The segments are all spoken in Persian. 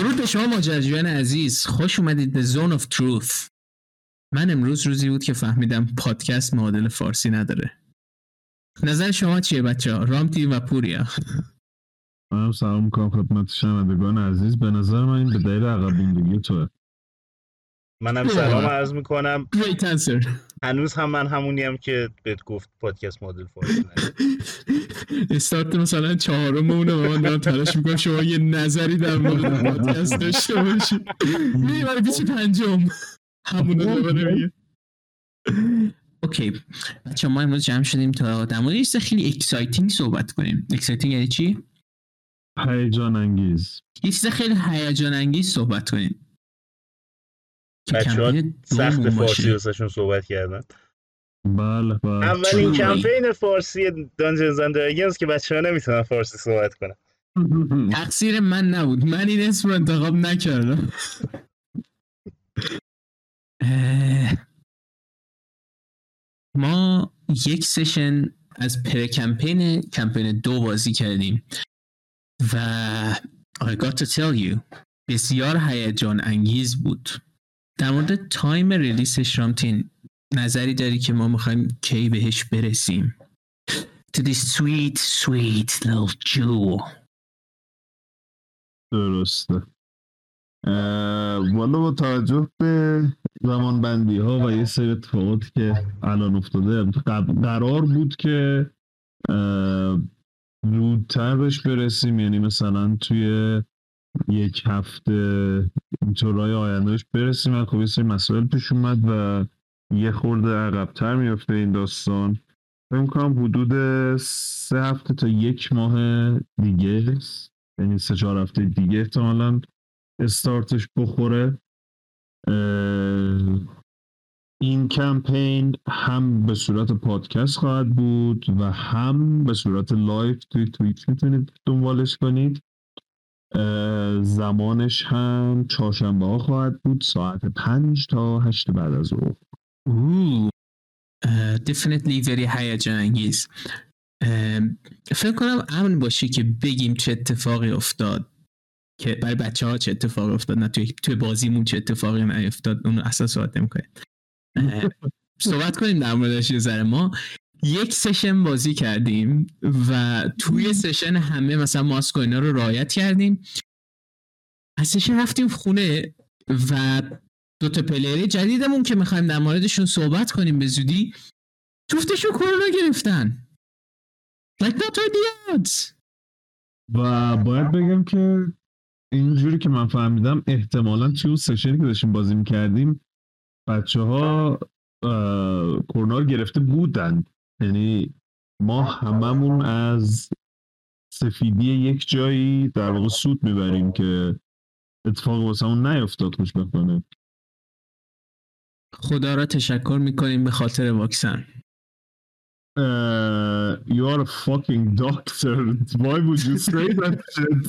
درود به شما ماجراجویان عزیز. خوش اومدید به زون of Truth. من امروز روزی بود که فهمیدم پادکست معادل فارسی نداره. نظر شما چیه بچه ها رامتی و پوریا؟ منم سلام می‌کنم خدمت شنوندگان عزیز. به نظر من این به دلیل عقب توه. منم سلام عرض می‌کنم. Great answer. هنوز هم من همونیم که بهت گفت پادکست مدل فارسی نداره. استارت مثلا چهارمونه و من دارم تلاش می‌کنم. شما یه نظری در مورد پادکست داشته باشید. میری برای بیچی پنجم. همونه دوباره میگه. اوکی. بچه ما امروز جمع شدیم تا در مورد یه چیز خیلی اکسایتینگ صحبت کنیم. اکسایتینگ یعنی چی؟ هیجان انگیز. یه چیز خیلی هیجان انگیز صحبت کنیم. که بچه سخت فارسی. واسهشون صحبت کردن. بله بله. اولین. کمپین فارسی دانجنز اند دراگونز که بچه ها نمی‌تونن فارسی صحبت کنن. تقصیر من نبود. من این اسم رو انتخاب نکردم. ما یک سشن از پر کمپین کمپین دو بازی کردیم و I got to tell you بسیار هیجان انگیز بود. در مورد تایم ریلیسش رامتین نظری داری که ما می‌خوایم کی بهش برسیم؟ To this sweet sweet little jewel درسته. والا با توجه به زمان بندی ها و یه سری اتفاقاتی که الان افتاده قرار بود که زودتر بهش برسیم. یعنی مثلا توی یک هفته اینطورای آیندهش برسیم. و خب یه سری مسائل پیش اومد و یه خورده عقبتر میفته این داستان. فکر کنم حدود سه هفته تا یک ماه دیگه یعنی سه چهار هفته دیگه احتمالا استارتش بخوره. این کمپین هم به صورت پادکست خواهد بود و هم به صورت live توی Twitch می‌تونید دنبالش کنید. زمانش هم چهارشنبه ها خواهد بود ساعت پنج تا هشت بعد از ظهر. Ooh. Uh, definitely very هیجان انگیز uh, فکر کنم امن باشه که بگیم چه اتفاقی افتاد. که برای بچه ها چه اتفاقی افتاد نه توی, توی بازیمون چه اتفاقی نیفتاد. اون اصلا صحبت نمی‌کنه صحبت کنیم در موردش یه ما یک سشن بازی کردیم و توی session همه مثلا ماسک و اینا رو رعایت کردیم. از session رفتیم خونه و دو تا player جدیدمون که می‌خوایم در موردشون صحبت کنیم به زودی جفتشون کرونا گرفتن. Like not odds و باید بگم که اینجوری که من فهمیدم احتمالا توی اون session ی که داشتیم بازی می‌کردیم بچه ها کرونا رو گرفته بودن. یعنی ما هممون از سفیدی یک جایی در واقع سود می‌بریم که اتفاق واسه اون نیفتاد خوشبختانه خدا را تشکر می‌کنیم به خاطر واکسن. Uh, you are a fucking doctor. Why would you say that shit?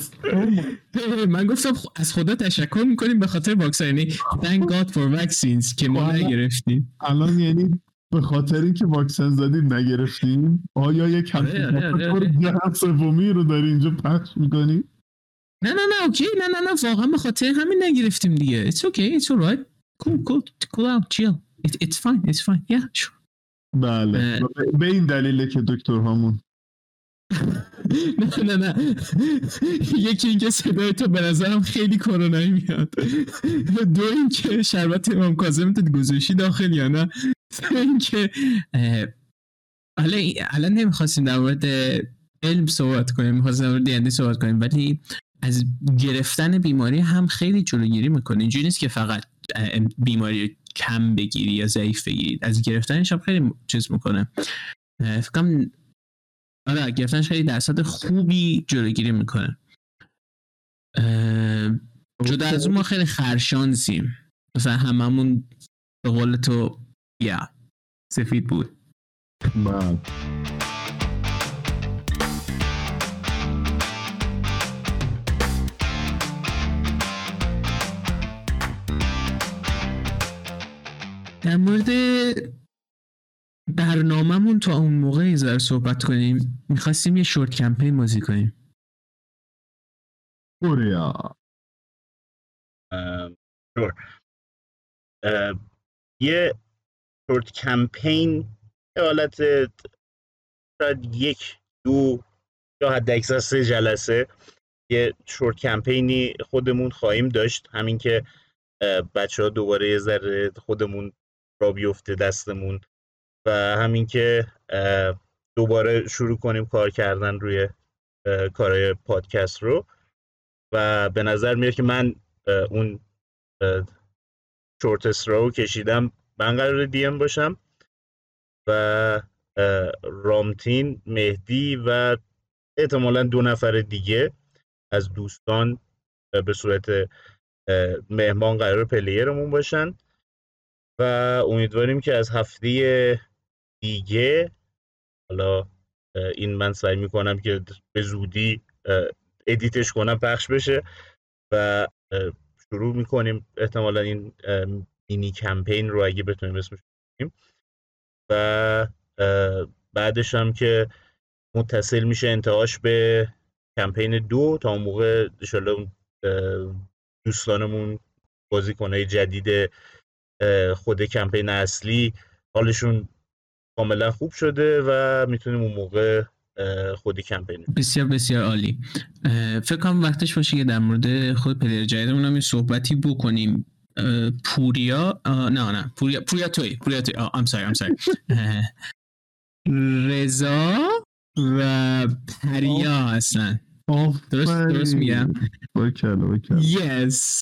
من گفتم از خدا تشکر می‌کنیم به خاطر واکسن. یعنی thank god for vaccines که ما والا. نگرفتیم. الان یعنی به خاطر اینکه واکسن زدیم نگرفتیم. آیا یک آره، آره، آره، آره. سومی رو داری اینجا پخش می‌کنی؟ نه نه نه اوکی. نه نه نه واقعا به خاطر همین نگرفتیم دیگه. It's okay. It's alright cool cool cool out chill. It, it's fine it's fine. Yeah sure. بله. و به- این دلیله که دکتر همون نه نه نه. یکی اینکه صدای تو به نظرم خیلی کرونایی میاد. دو اینکه شربت امام کاظم تو گذاشتی داخل یا نه. سه اینکه حالا الان نمی‌خواستیم در مورد علم صحبت کنیم می‌خواستیم در مورد دیندی صحبت کنیم ولی از گرفتن بیماری هم خیلی جلوگیری می‌کنه. اینجوری نیست که فقط بیماری کم بگیری یا ضعیف بگیرید از گرفتنش هم خیلی چیز می‌کنه. اه، فکر کنم آره گرفتنش خیلی درصد خوبی جلوگیری می‌کنه. جدا از اون ما خیلی خرشانسیم. مثلا هممون به قول تو یا سفید بود. در مورد برنامهمون تا اون موقع یه ذره صحبت کنیم. می‌خواستیم یه شورت کمپین بازی کنیم. کوریا شور. یه شورت کمپین حالت شاید یک دو یا حد اکثر سه جلسه یه شورت کمپینی خودمون خواهیم داشت. همین که بچه ها دوباره یه ذره خودمون را بیفته دستمون و همین که دوباره شروع کنیم کار کردن روی کارهای پادکست رو و به نظر میاد که من اون شورتست رو کشیدم. من قرار دیم باشم و رامتین مهدی و احتمالا دو نفر دیگه از دوستان به صورت مهمان قرار پلیرمون باشن. و امیدواریم که از هفته دیگه حالا این من سعی می‌کنم که به زودی ادیتش کنم پخش بشه و شروع می‌کنیم احتمالا این مینی کمپین رو اگه بتونیم اسمش کنیم و بعدش هم که متصل میشه انتهاش به کمپین دو تا اون موقع دوستانمون بازیکنهای جدید خود کمپین اصلی حالشون کاملا خوب شده و می‌تونیم اون موقع خودی کمپین بسیار بسیار عالی. فکر کنم وقتش باشه که در مورد خود player جدیدمون هم صحبتی بکنیم. پوریا نه نه پوریا پوریا توی پوریا توی. I'm sorry I'm sorry رضا و پریا هستن. درست درست میگم؟ یس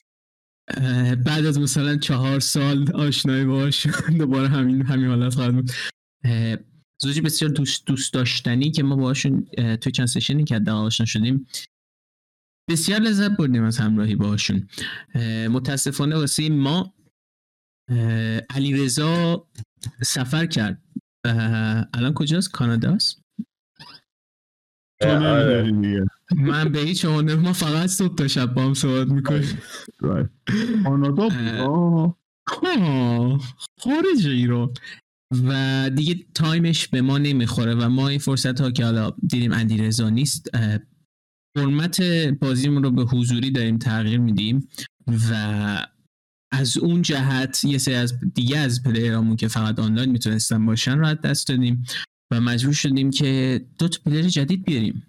بعد از مثلا چهار سال آشنایی باش دوباره همین همین حالت خواهد بود. زوجی بسیار دوست دوست داشتنی که ما باشون توی چند سشنی که آشنا شدیم بسیار لذت بردیم از همراهی باشون متاسفانه واسه ما علی رضا سفر کرد. الان کجاست؟ کاناداست؟ من به هیچ عنوان ما فقط صبح تا شب با هم صحبت می‌کنیم. کانادا خارج ایران. و دیگه تایمش به ما نمی‌خوره و ما این فرصت ها که حالا دیدیم اندی رضا نیست فرمت بازیمون رو به حضوری داریم تغییر میدیم و از اون جهت یه سری از دیگه از پلیرامون که فقط آنلاین می‌تونستن باشن رو دست دادیم. و مجبور شدیم که دو تا پلیر جدید بیاریم.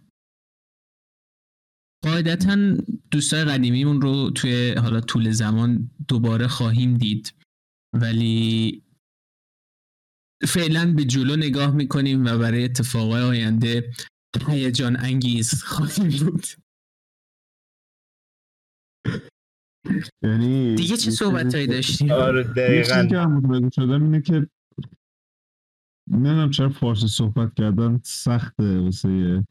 قاعدتا دوستای قدیمیمون رو توی حالا طول زمان دوباره خواهیم دید. ولی فعلا به جلو نگاه می‌کنیم و برای اتفاقای آینده هیجان انگیز خواهیم بود. یعنی دیگه چه صحبت هایی داشتیم؟ آره دقیقا. که هم متوجه شدم اینه که نمی‌دونم چرا فارسی صحبت کردن سخته واسه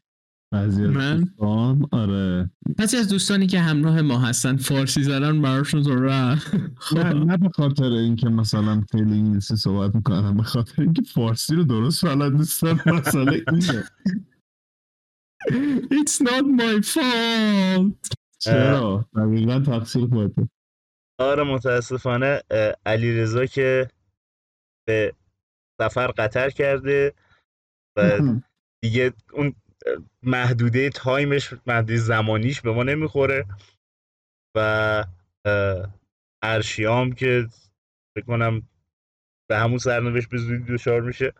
بعضی از من؟ دوستان. آره. پس از دوستانی که همراه ما هستن فارسی زدن براشون رو نه خب. نه به خاطر اینکه مثلا خیلی انگلیسی صحبت می‌کنم به خاطر اینکه فارسی رو درست بلد نیستم مسئله اینه. It's not my fault. چرا؟ دقیقا تقصیر خودته. آره متاسفانه علی رضا که به سفر قطر کرده و دیگه اون محدوده تایمش محدوده زمانیش به ما نمی‌خوره و ارشیام که فکر کنم به همون سرنوشت به زودی دچار میشه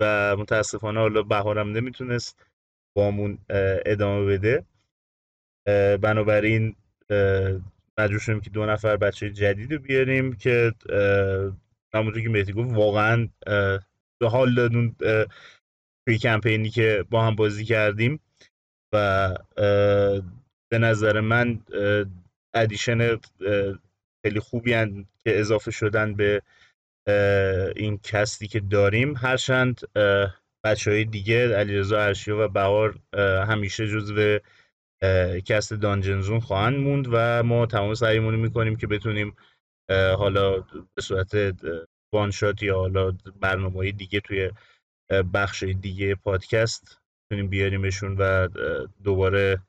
و متاسفانه حالا بهارم نمی‌تونست بامون ادامه بده. بنابراین مجبور شدیم که دو نفر بچه جدید رو بیاریم که همونطور که مهدی گفت واقعا به حال اون پری کمپینی که با هم بازی کردیم و به نظر من ادیشن خیلی خوبی هن که اضافه شدن به این کستی که داریم. هرچند بچه های دیگه علیرضا ارشیا و بهار همیشه جزو کست دانجنزون خواهند موند و ما تمام سعیمون می‌کنیم که بتونیم حالا به صورت وانشات یا حالا برنامه دیگه توی بخش دیگه پادکست بتونیم بیاریمشون و دوباره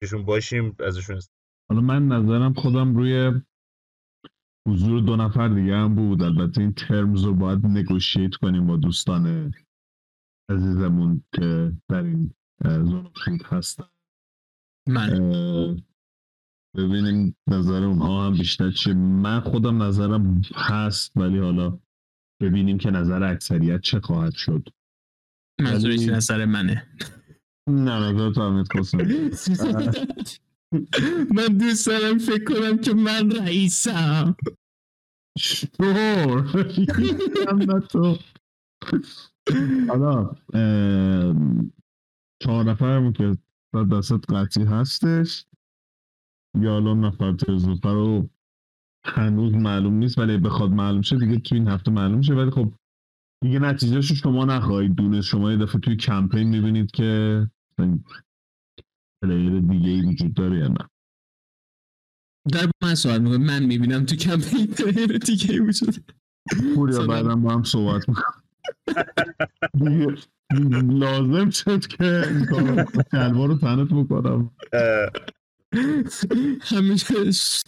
بهشون باشیم ازشون حالا من نظرم خودم روی حضور دو نفر دیگه هم بود. البته این ترمز رو باید نگوشیت کنیم با دوستان عزیزمون که در این زون خود هستن. من. ببینیم نظر اونها هم بیشتر چیه. من خودم نظرم هست ولی حالا ببینیم که نظر اکثریت چه خواهد شد. منظورش ولی- نظر منه. نه نظر تو حمید قاسم. من دوست دارم فکر کنم که من رئیسم. شور. حالا چهار نفرمون که دستت قطعی هستش. یا حالا نفر تزوفر رو هنوز معلوم نیست ولی بخواد معلوم شه دیگه توی این هفته معلوم شه. ولی خب دیگه نتیجهش رو شما نخواهید دونست. شما یه دفعه توی کمپین می‌بینید که player دیگه ای وجود داره یا نه. در من سوال می‌کنم من می‌بینم تو کمپین player دیگه ای وجود پوریا. بعدم با هم صحبت می‌کنم. دیگه لازم شد که این کارو شلوار رو تنت بکنم. همیشه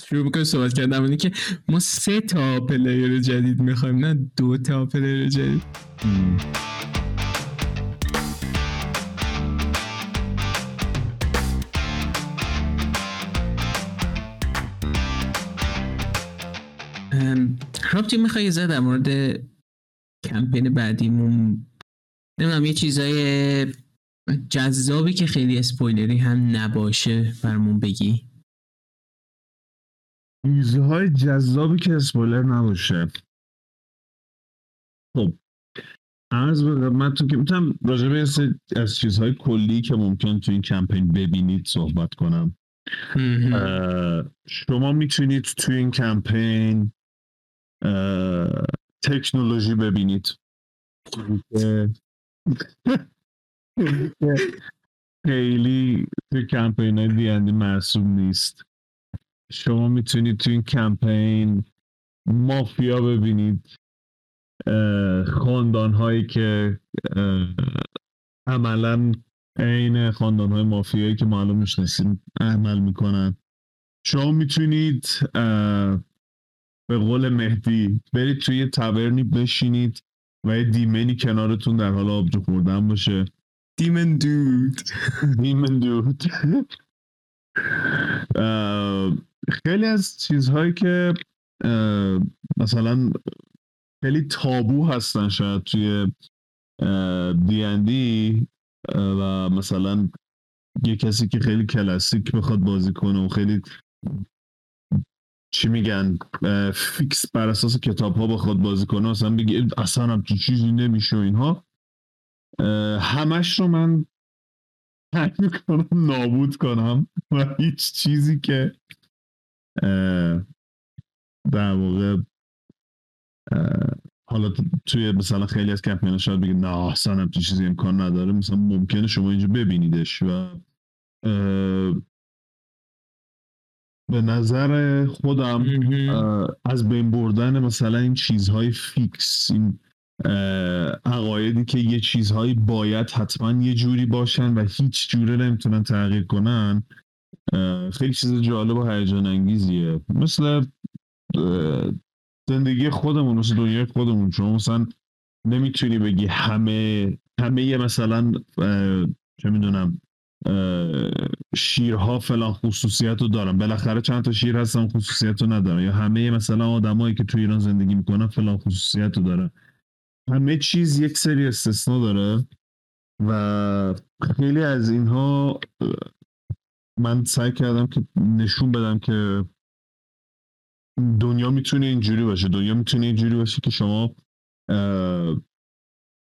شروع می‌کنم صحبت کردم اینه که ما سه تا player جدید می‌خوایم نه دو تا player جدید. رابطی می‌خوای زد در مورد کمپین بعدیمون. نمی‌دونم یه چیزای جذابی که خیلی اسپویلری هم نباشه برامون بگی. چیزهای جذابی که اسپویلر نباشه. خب عرض به خدمتتون که می‌تونم راجع به از چیزهای کلی که ممکن تو این کمپین ببینید صحبت کنم. شما می‌تونید توی این کمپین تکنولوژی ببینید. خیلی توی کمپین های دیندی مرسوم نیست. شما می‌تونید توی این کمپین مافیا ببینید خاندان هایی که عملا عین خاندان های مافیایی که ما الان می‌شناسیم عمل می‌کنن. شما می‌تونید به قول مهدی برید توی تورنی بشینید و یه دیمنی کنارتون در حال آبجو خوردن باشه. دود دیمن دود اه، خیلی از چیزهایی که مثلا خیلی تابو هستن شاید توی دی اندی و مثلا یه کسی که خیلی کلاسیک بخواد بازی کنه و خیلی چی میگن فیکس بر اساس کتاب ها بخواد بازی کنه مثلا بگی اصلا هم چیزی نمیشه و اینها. همش رو من سعی می‌کنم نابود کنم و هیچ چیزی که در واقع حالا تو- توی مثلا خیلی از کمپین شاید بگید نه اصلا همچین چیزی امکان نداره. مثلا ممکنه شما اینجا ببینیدش و به نظر خودم از بین بردن مثلا این چیزهای فیکس این عقایدی که یه چیزهایی باید حتما یه جوری باشن و هیچ جوره نمی‌تونن تغییر کنن خیلی چیز جالب و هیجان انگیزیه مثل زندگی خودمون مثل دنیای خودمون. شما مثلا نمی‌تونی بگی همه همه یه مثلا چه می‌دونم شیرها فلان خصوصیت رو دارن. بالاخره چند تا شیر هستن خصوصیت رو ندارن. یا همه مثلا آدمایی که تو ایران زندگی می‌کنن فلان خصوصیت رو دارن. همه چیز یک سری استثنا داره و خیلی از اینها من سعی کردم که نشون بدم که دنیا می‌تونه اینجوری باشه دنیا می‌تونه اینجوری باشه که شما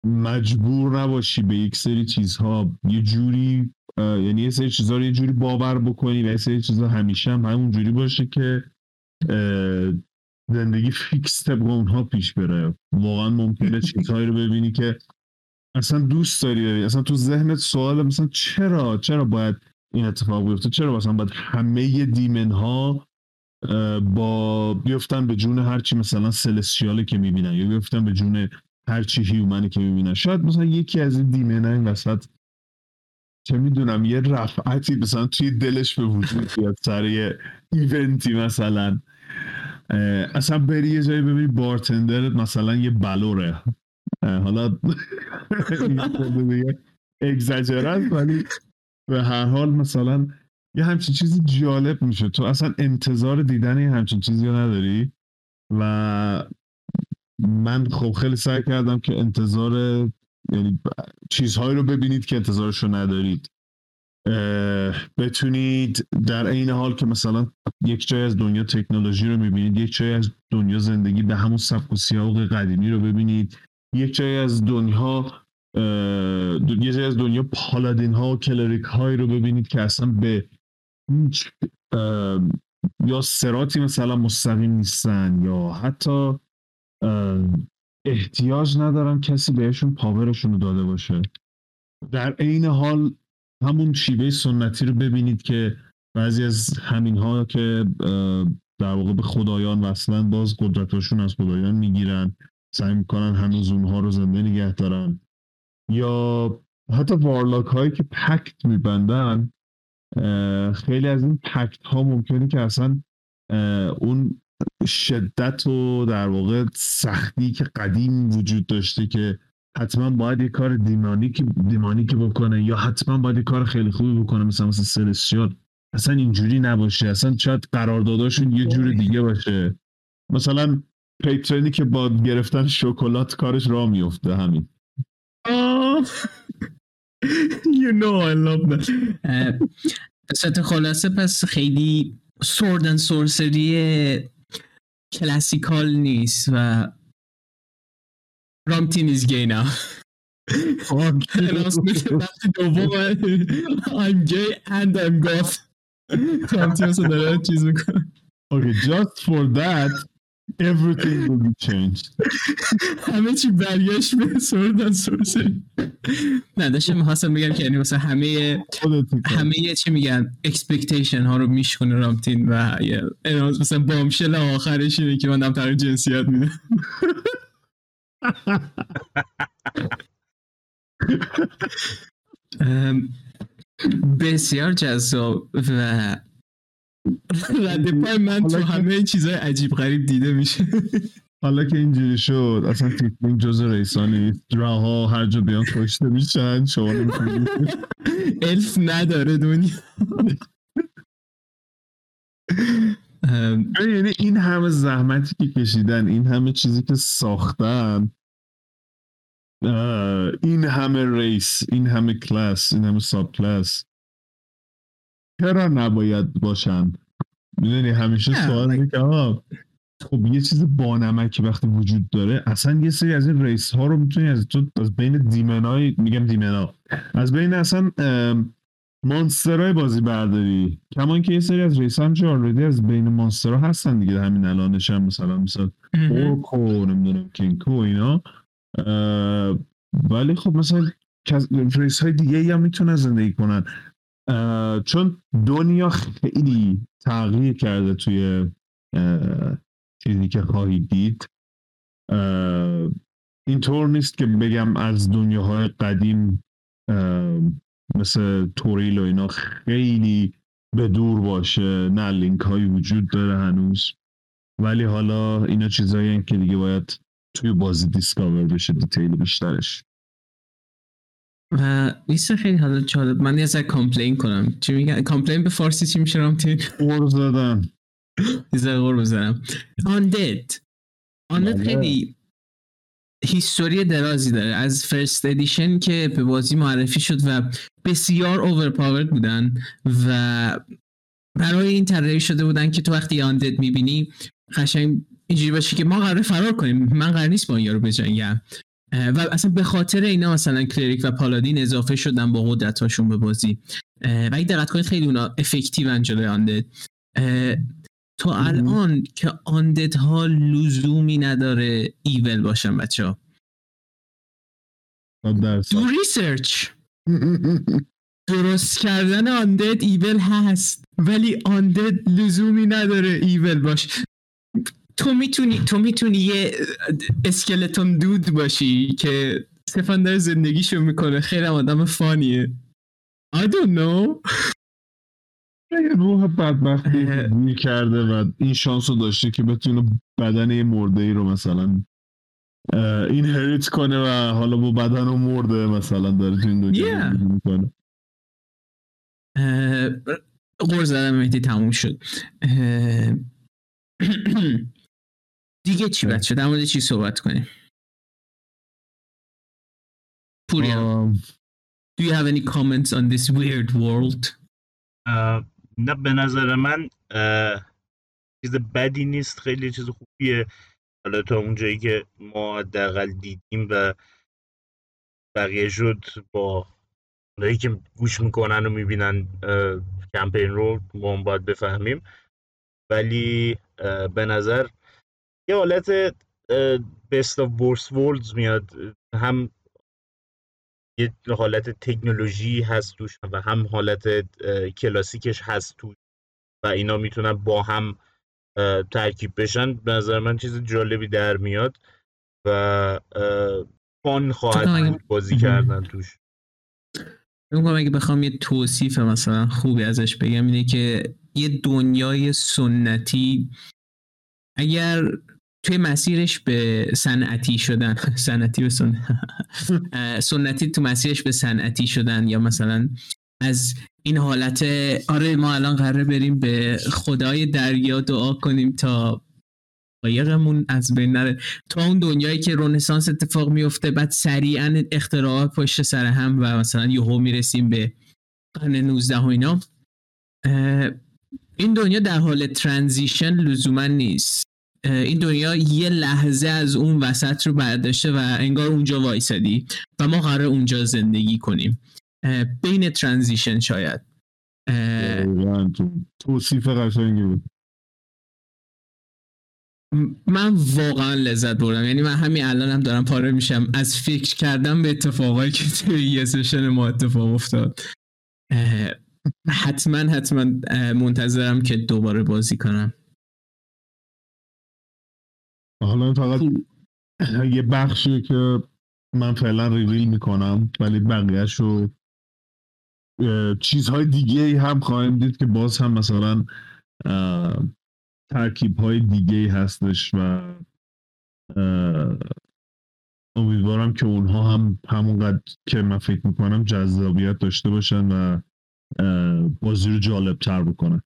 مجبور نباشی به یک سری چیزها یه جوری یعنی یه سری چیزها رو یه جوری باور بکنی و یه سری چیزها همیشه هم همون جوری باشه که زندگی فیکس طبق اونها پیش بره. واقعا ممکنه چیزهایی رو ببینی که اصلا دوست داری ببینی. اصلا تو ذهنت سوال مثلا چرا؟ چرا باید این اتفاق بیفته؟ چرا مثلا باید همه دیمن ها با بیفتن به جون هرچی مثلا سلسیاله که می‌بینن یا بیفتن به جون هرچی هیومنی که می‌بینن؟ شاید مثلا یکی از این دیمن ها این وسط چه می‌دونم یه رفعتی مثلا توی دلش به وجود بیاد سر یه ایونتی مثلا. اصلا بری یه جایی ببینی بارتندرت مثلا یه بلوره. حالا اگزاجره است ولی به هر حال مثلا یه همچین چیزی جالب میشه. تو اصلا انتظار دیدن یه همچین چیزی رو نداری؟ و من خب خیلی سعی کردم که انتظار یعنی چیزهایی رو ببینید که انتظارش رو ندارید. بتونید در عین حال که مثلا یک جای از دنیا تکنولوژی رو می‌بینید یک جای از دنیا زندگی به همون سبک و سیاق قدیمی رو ببینید. یک جای از دنیا یه جای از دنیا پالادین ها و کلریک هایی رو ببینید که اصلا به هیچ یا سراتی مثلا مستقیم نیستن یا حتی احتیاج ندارن کسی بهشون پاورشون رو داده باشه. در عین حال همون شیوه سنتی رو ببینید که بعضی از همین ها که در واقع به خدایان وصلن باز قدرتاشون از خدایان می‌گیرن. سعی می‌کنن هنوز اونها رو زنده نگه دارن. یا حتی وارلاک هایی که پکت میبندن خیلی از این پکت ها ممکنه که اصلا اون شدت و در واقع سختی که قدیم وجود داشته که حتما باید یه کار دیمانیک دیمانیک بکنه یا حتما باید یه کار خیلی خوبی بکنه مثلا مثل سلسیال اصلا اینجوری نباشه. اصلا شاید قرارداداشون یه جور دیگه باشه. مثلا پیترنی که با گرفتن شکلات کارش را میفته همین. You know I love that. خلاصه پس خیلی سوردن سورسری کلاسیکال نیست و رامتین is gay now. دوم I'm gay and I'm goth. رامتین اصلا داره چیز می‌کنه Okay, just for that everything will be changed. همه چی برگشت به sword and sorcery نه داشتم می‌خواستم بگم که یعنی مثلا همه همه چی میگن expectation ها رو میشکنه رامتین و مثلا bombshell آخرش اینه که من دم تغییر جنسیت میدم. بسیار جذاب و رد پای من تو همه چیزای عجیب غریب دیده میشه. حالا که اینجوری شد اصلا تیپلینگ جز ریسانی رها هر جا بیان کشته میشن شما الف نداره دنیا. یعنی این همه زحمتی که کشیدن این همه چیزی که ساختن این همه race این همه کلاس این همه subclass چرا نباید باشن؟ می‌دونی همیشه سوال که خب یه چیز بانمکی وقتی وجود داره اصلا یه سری از این race ها رو می‌تونی از تو از بین demon های میگم demon ا از بین اصلا monster های بازی برداری. کما اینکه یه سری از race هم چه already از بین monster ها هستن دیگه همین الانش هم مثلا مثلا اورکو نمی‌دونم کینکو اینا. ولی خب مثلا ریس های دیگه هم می‌تونن زندگی کنن. چون دنیا خیلی تغییر کرده توی چیزی که خواهید دید. اینطور نیست که بگم از دنیاهای قدیم مثل توریل و اینا خیلی به دور باشه. نه لینک هایی وجود داره هنوز. ولی حالا اینا چیزایی که دیگه باید توی بازی discover بشه detail بیشترش. و نیست خیلی حالا جالب من یه complain کنم. چی میگن complain به فارسی چی میشه رامتین؟ غر زدن یه غر بزنم. undead undead خیلی history درازی داره. از first edition که به بازی معرفی شد و بسیار overpowered بودن و برای این طراحی شده بودن که تو وقتی آندد می‌بینی قشنگ اینجوری باشه که ما قرار فرار کنیم. من قرار نیست با این یارو بجنگم. و اصلا به خاطر اینا مثلا کلریک و پالادین اضافه شدن با قدرتاشون به بازی. و این دقت کنید خیلی اونا افکتیو جلوی آندد تو الان که آندد ها لزومی نداره ایول باشن بچه ها دو ریسرچ درست کردن آندد ایول هست. ولی آندد لزومی نداره ایول باش تو می‌تونی تو می‌تونی یه اسکلتون دود باشی که سفن داره زندگیشو می‌کنه. خیلی آدم فانیه. I don't know. روح بدبختی کرده و این شانس رو داشته که بتونه بدن یه مرده ای رو مثلا این هریت کنه و حالا با بدن رو مرده مثلا داره تو این yeah. قرض زدم مهدی تموم شد. دیگه چی بچه؟ در مورد چی صحبت کنیم؟ پوریا. Do you have any comments on this weird world? نه به نظر من چیز بدی نیست خیلی چیز خوبیه. حالا تا اونجایی که ما حداقل دیدیم و بقیه شد با اونایی که گوش می‌کنن و می‌بینن کمپین رو ما باید بفهمیم. ولی به نظر یه حالت بست آف ورس ورلدز میاد. هم یه حالت تکنولوژی هست توش و هم حالت کلاسیکش هست توش و اینا می‌تونن با هم ترکیب بشن. به نظر من چیز جالبی در میاد و فان خواهد بازی کردن توش. اگه بخوام یه توصیف مثلا خوبی ازش بگم اینه که یه دنیای سنتی اگر توی مسیرش به صنعتی شدن. صنعتی به سنتی تو مسیرش به صنعتی شدن یا مثلا از این حالت آره ما الان قراره بریم به خدای دریا دعا کنیم تا قایقمون از بین نره. تا اون دنیایی که رونسانس اتفاق میفته بعد سریعا اختراعات پشت سر هم و مثلا یهو می‌رسیم به قرن 19 و اینا. این دنیا در حال ترانزیشن لزوما نیست. این دنیا یه لحظه از اون وسط رو برداشته و انگار اونجا وایسادی و ما قرار اونجا زندگی کنیم. بین ترانزیشن شاید. توصیف قشنگی بود. من واقعا لذت بردم. یعنی من همین الانم هم دارم پاره میشم. از فکر کردم به اتفاقایی که توی یه سشن ما اتفاق افتاد. حتما حتما منتظرم که دوباره بازی کنم. حالا فقط یه بخشی که من فعلا ریویل می‌کنم ولی بقیهش رو چیزهای دیگه ای هم خواهیم دید که باز هم مثلا ترکیب های دیگه ای هستش و امیدوارم که اونها هم همونقدر که من فکر می‌کنم جذابیت داشته باشن و بازی رو جالب تر بکنن.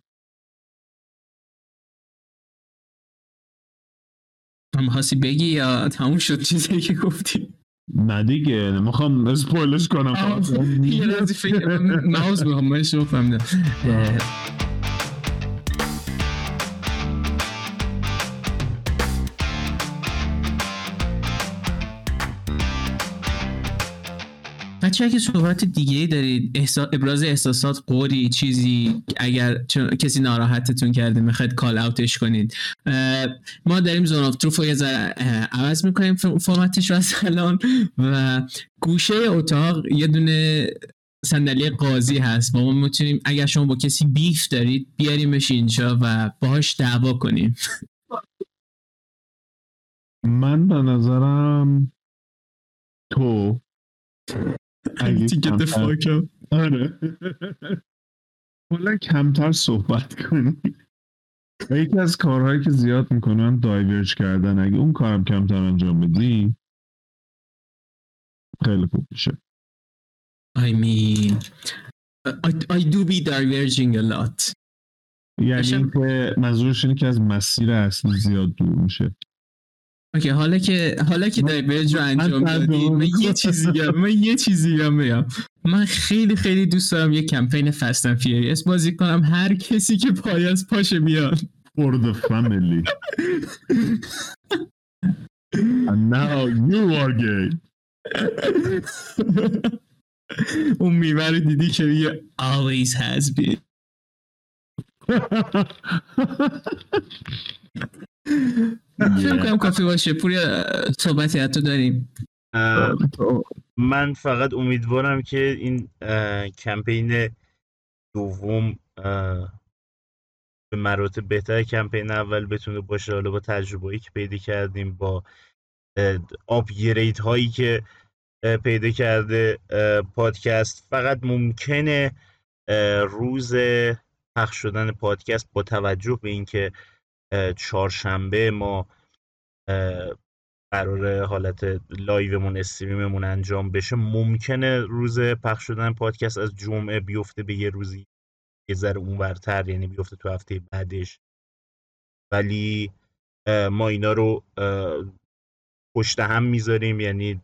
هم خاصی بگی یا تموم شد چیزی که گفتی؟ نه دیگه نمی‌خوام اسپویلش کنم. یه لحظه فکر ماوز می‌خوام من شما فهمیدم بچه اگه صحبت دیگه ای دارید احسا... ابراز احساسات قوری چیزی اگر کسی ناراحتتون کرده می‌خواید کال اوتش کنید. ما داریم زون آف تروف رو یه ذره عوض می‌کنیم فرمتش رو الان و گوشه اتاق یه دونه صندلی قاضی هست. و ما می‌تونیم اگر شما با کسی بیف دارید بیاریمش اینجا و باهاش دعوا کنیم. من به نظرم تو to آره. کلا کمتر صحبت کنی. و یکی از کارهایی که زیاد می‌کنن دایورج کردن. اگه اون کارم کمتر انجام بدی خیلی خوب میشه. I mean I, I do be diverging a lot. یعنی اینکه منظورش اینه که از مسیر اصلی زیاد دور میشه. اوکی حالا که حالا که دایورج رو انجام دادی من یه چیزی گم من یه چیزی گم بگم. من خیلی خیلی دوست دارم یه کمپین فستن فیریس بازی کنم. هر کسی که پای از پاشه بیاد. For the family. And now you are gay. اون میوه رو دیدی که یه always has been. فکر کنم کافی باشه. پوری صحبتی حتی داریم. من فقط امیدوارم که این کمپین دوم به مراتب بهتر کمپین اول بتونه باشه. حالا با تجربه‌ای که پیدا کردیم با آپگرید هایی که پیدا کرده پادکست فقط ممکنه روز پخش شدن پادکست با توجه به اینکه چهارشنبه ما قرار حالت live مون stream مون انجام بشه. ممکنه روز پخش شدن پادکست از جمعه بیفته به یه روزی یه ذره اونورتر یعنی بیفته تو هفته بعدش. ولی ما اینا رو پشت هم می‌ذاریم یعنی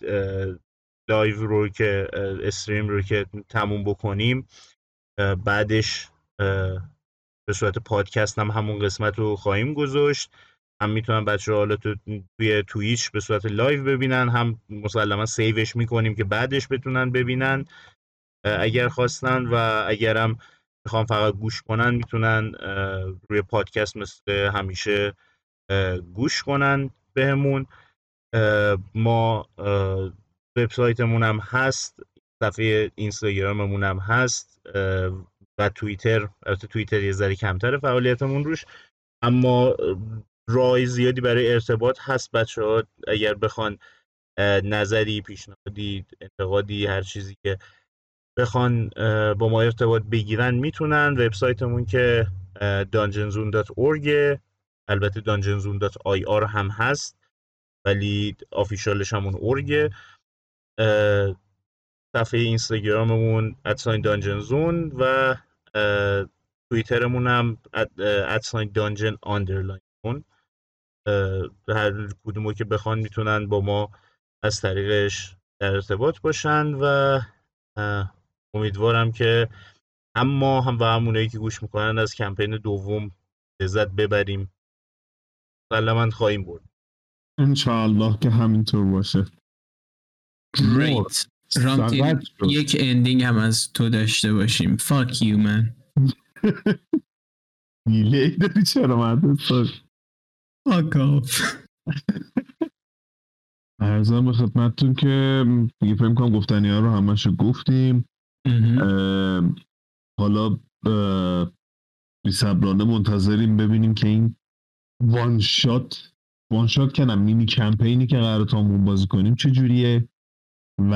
live رو که stream رو که تموم بکنیم. بعدش به صورت پادکست هم همون قسمت رو خواهیم گذاشت. هم می‌تونن بچه حالا تو توی Twitch به صورت live ببینن هم مسلما save ش می‌کنیم که بعدش بتونن ببینن. اگر خواستن و اگرم می‌خوام فقط گوش کنن می‌تونن روی پادکست مثل همیشه گوش کنن بهمون. ما وبسایتمون هم هست صفحه اینستاگراممون هم هست و توییتر البته توییتر یه ذره کمتر فعالیتمون روش. اما راه زیادی برای ارتباط هست بچه ها اگر بخوان نظری پیشنهادی انتقادی هر چیزی که بخوان با ما ارتباط بگیرن می‌تونن. وبسایتمون که dungeonzone.org البته dungeonzone.ir هم هست ولی آفیشالش همون اورگه صفحه اینستاگراممون ادساین دانجن و توییترمون هم ادساین دانجن آندرلاین هر کدومو که بخوان می‌تونن با ما از طریقش در ارتباط باشن و امیدوارم که هم ما هم و همونایی که گوش می‌کنن از کمپین دوم لذت ببریم. مسلما خواهیم برد. انشاءالله که همینطور باشه. Great. رامتین یک اندینگ هم از تو داشته باشیم. Fuck you man. دیلی داری چرا fuck off. ارزم به خدمتتون که دیگه فکر کنم گفتنی ها رو همش گفتیم. حالا بی صبرانه منتظریم ببینیم که این one shot one shot کنم مینی کمپینی که قرار تامون بازی کنیم چجوریه. و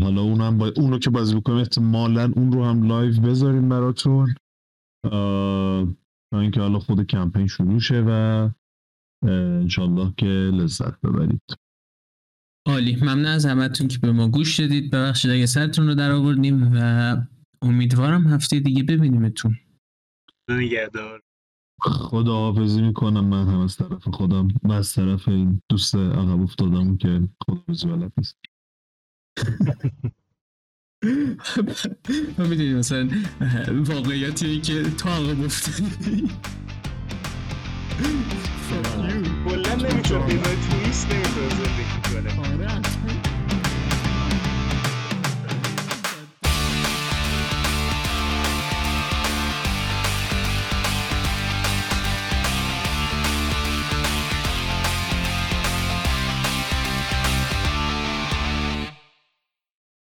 حالا اونم با اونو که بازی بکنیم احتمالا اون رو هم live بذاریم براتون. تا اینکه حالا خود کمپین شروع شه و انشالله که لذت ببرید. عالی. ممنون از همتون که به ما گوش دادید. ببخشید اگه سرتون رو در آوردیم و امیدوارم هفته دیگه ببینیمتون. نگهدار. خدا حافظی می‌کنم من هم از طرف خودم و از طرف این دوست عقب افتادم که خدا روزی بلد نیست. ما می‌دونی مثلا واقعیتی که تو عقب افتادی. کلا نمی‌تونه تویست نمی‌تونه زندگی کنه